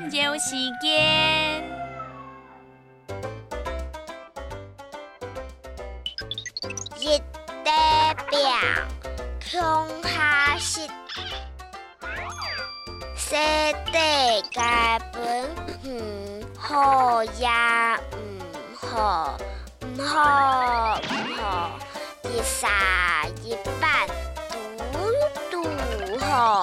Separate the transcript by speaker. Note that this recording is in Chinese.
Speaker 1: 研究时间。
Speaker 2: 日代表，向下湿，西地街本，嗯，好也唔好，唔好唔好，一三一半，嘟嘟好。